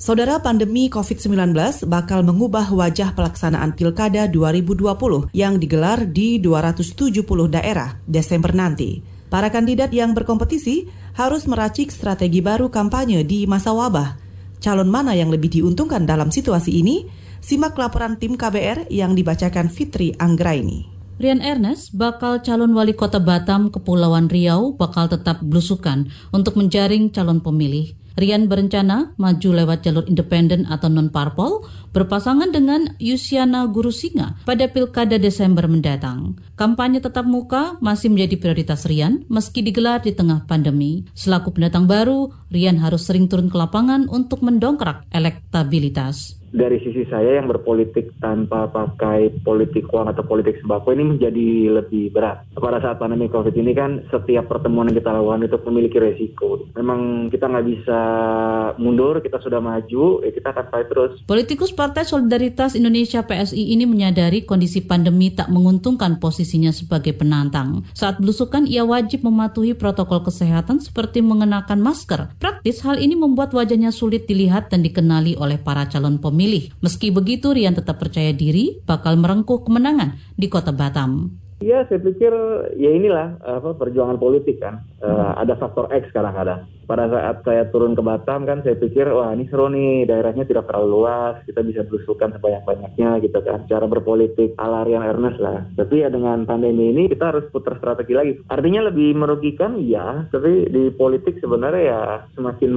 Saudara pandemi COVID-19 bakal mengubah wajah pelaksanaan Pilkada 2020 yang digelar di 270 daerah Desember nanti. Para kandidat yang berkompetisi harus meracik strategi baru kampanye di masa wabah. Calon mana yang lebih diuntungkan dalam situasi ini? Simak laporan tim KBR yang dibacakan Fitri Anggraini. Rian Ernest, bakal calon wali kota Batam, Kepulauan Riau, bakal tetap belusukan untuk menjaring calon pemilih. Rian berencana maju lewat jalur independen atau non-parpol berpasangan dengan Yusiana Guru Singa pada Pilkada Desember mendatang. Kampanye tetap muka masih menjadi prioritas Rian meski digelar di tengah pandemi. Selaku pendatang baru, Rian harus sering turun ke lapangan untuk mendongkrak elektabilitas dari sisi saya yang berpolitik tanpa pakai politik uang atau politik sembako ini menjadi lebih berat. Pada saat pandemi COVID ini kan setiap pertemuan yang kita lakukan itu memiliki resiko. Memang kita nggak bisa mundur, kita sudah maju, ya kita akan fight terus. Politikus Partai Solidaritas Indonesia PSI ini menyadari kondisi pandemi tak menguntungkan posisinya sebagai penantang. Saat belusukan, ia wajib mematuhi protokol kesehatan seperti mengenakan masker. Praktis, hal ini membuat wajahnya sulit dilihat dan dikenali oleh para calon pemimpin pemilih. Meski begitu, Rian tetap percaya diri bakal merengkuh kemenangan di kota Batam. Iya, saya pikir ya inilah apa perjuangan politik kan. Uh, ada faktor X kadang-kadang. Pada saat saya turun ke Batam kan saya pikir wah ini seru nih daerahnya tidak terlalu luas kita bisa berusukan sebanyak-banyaknya gitu kan. Cara berpolitik ala Rian Ernest lah. Tapi ya dengan pandemi ini kita harus putar strategi lagi. Artinya lebih merugikan ya tapi di politik sebenarnya ya semakin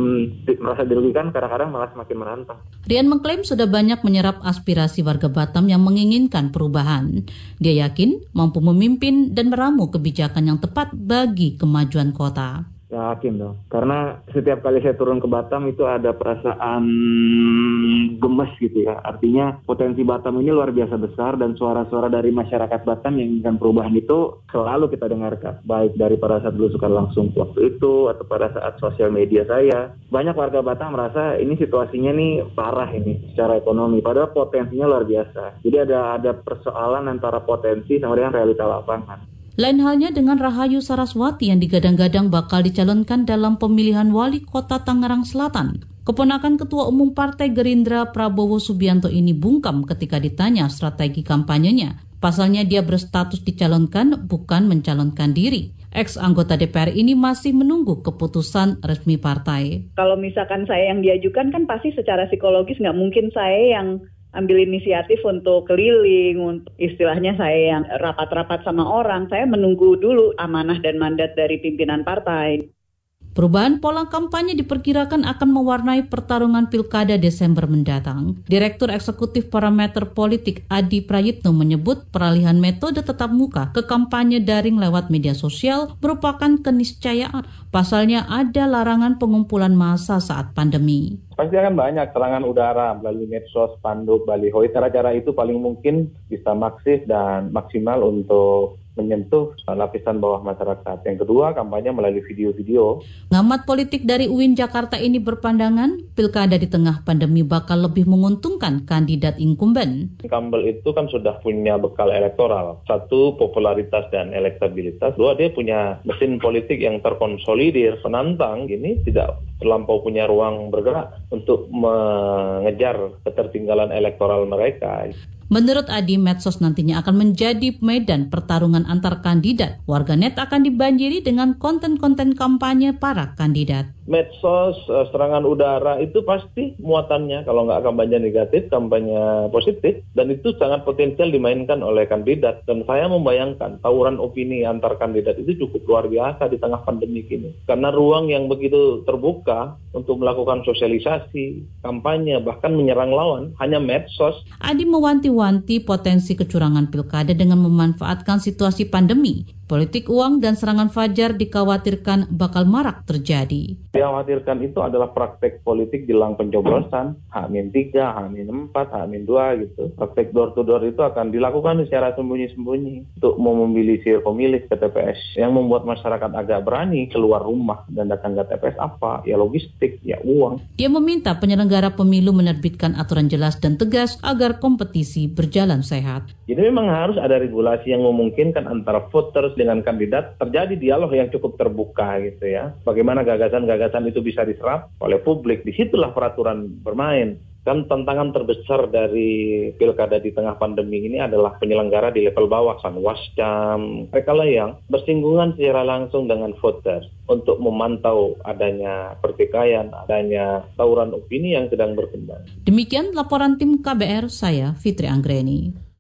merasa dirugikan kadang-kadang malah semakin menantang Rian mengklaim sudah banyak menyerap aspirasi warga Batam yang menginginkan perubahan. Dia yakin mampu memimpin dan meramu kebijakan yang tepat bagi kemajuan kota Yakin dong. Karena setiap kali saya turun ke Batam itu ada perasaan gemes gitu ya. Artinya potensi Batam ini luar biasa besar dan suara-suara dari masyarakat Batam yang ingin perubahan itu selalu kita dengarkan. Baik dari pada saat belusukan langsung waktu itu atau pada saat sosial media saya. Banyak warga Batam merasa ini situasinya nih parah ini secara ekonomi. Padahal potensinya luar biasa. Jadi ada ada persoalan antara potensi sama dengan realita lapangan. Lain halnya dengan Rahayu Saraswati yang digadang-gadang bakal dicalonkan dalam pemilihan wali kota Tangerang Selatan. Keponakan Ketua Umum Partai Gerindra Prabowo Subianto ini bungkam ketika ditanya strategi kampanyenya. Pasalnya dia berstatus dicalonkan bukan mencalonkan diri. Ex anggota DPR ini masih menunggu keputusan resmi partai. Kalau misalkan saya yang diajukan kan pasti secara psikologis nggak mungkin saya yang ambil inisiatif untuk keliling, untuk istilahnya saya yang rapat-rapat sama orang, saya menunggu dulu amanah dan mandat dari pimpinan partai. Perubahan pola kampanye diperkirakan akan mewarnai pertarungan pilkada Desember mendatang. Direktur Eksekutif Parameter Politik Adi Prayitno menyebut peralihan metode tetap muka ke kampanye daring lewat media sosial merupakan keniscayaan. Pasalnya ada larangan pengumpulan massa saat pandemi. Pasti akan banyak serangan udara melalui medsos, spanduk, baliho. Cara-cara itu paling mungkin bisa maksif dan maksimal untuk menyentuh lapisan bawah masyarakat. Yang kedua, kampanye melalui video-video. Ngamat politik dari UIN Jakarta ini berpandangan pilkada di tengah pandemi bakal lebih menguntungkan kandidat incumbent. Incumbent itu kan sudah punya bekal elektoral. Satu, popularitas dan elektabilitas. Dua, dia punya mesin politik yang terkonsolidir. Penantang ini tidak terlampau punya ruang bergerak untuk mengejar ketertinggalan elektoral mereka. Menurut Adi, medsos nantinya akan menjadi medan pertarungan antar kandidat. Warganet akan dibanjiri dengan konten-konten kampanye para kandidat medsos, eh, serangan udara itu pasti muatannya kalau nggak kampanye negatif, kampanye positif dan itu sangat potensial dimainkan oleh kandidat dan saya membayangkan tawuran opini antar kandidat itu cukup luar biasa di tengah pandemi ini karena ruang yang begitu terbuka untuk melakukan sosialisasi, kampanye bahkan menyerang lawan hanya medsos. Adi mewanti-wanti potensi kecurangan pilkada dengan memanfaatkan situasi pandemi Politik uang dan serangan fajar dikhawatirkan bakal marak terjadi. Dikhawatirkan itu adalah praktek politik jelang pencoblosan, H-3, H-4, H-2 gitu. Praktek door to door itu akan dilakukan secara sembunyi-sembunyi untuk memobilisir pemilih ke TPS. Yang membuat masyarakat agak berani keluar rumah dan datang ke TPS apa? Ya logistik, ya uang. Dia meminta penyelenggara pemilu menerbitkan aturan jelas dan tegas agar kompetisi berjalan sehat. Jadi memang harus ada regulasi yang memungkinkan antara voters host dengan kandidat terjadi dialog yang cukup terbuka gitu ya. Bagaimana gagasan-gagasan itu bisa diserap oleh publik. Di situlah peraturan bermain. Kan tantangan terbesar dari pilkada di tengah pandemi ini adalah penyelenggara di level bawah, kan wascam, mereka lah yang bersinggungan secara langsung dengan voters untuk memantau adanya pertikaian, adanya tawuran opini yang sedang berkembang. Demikian laporan tim KBR saya, Fitri Anggreni.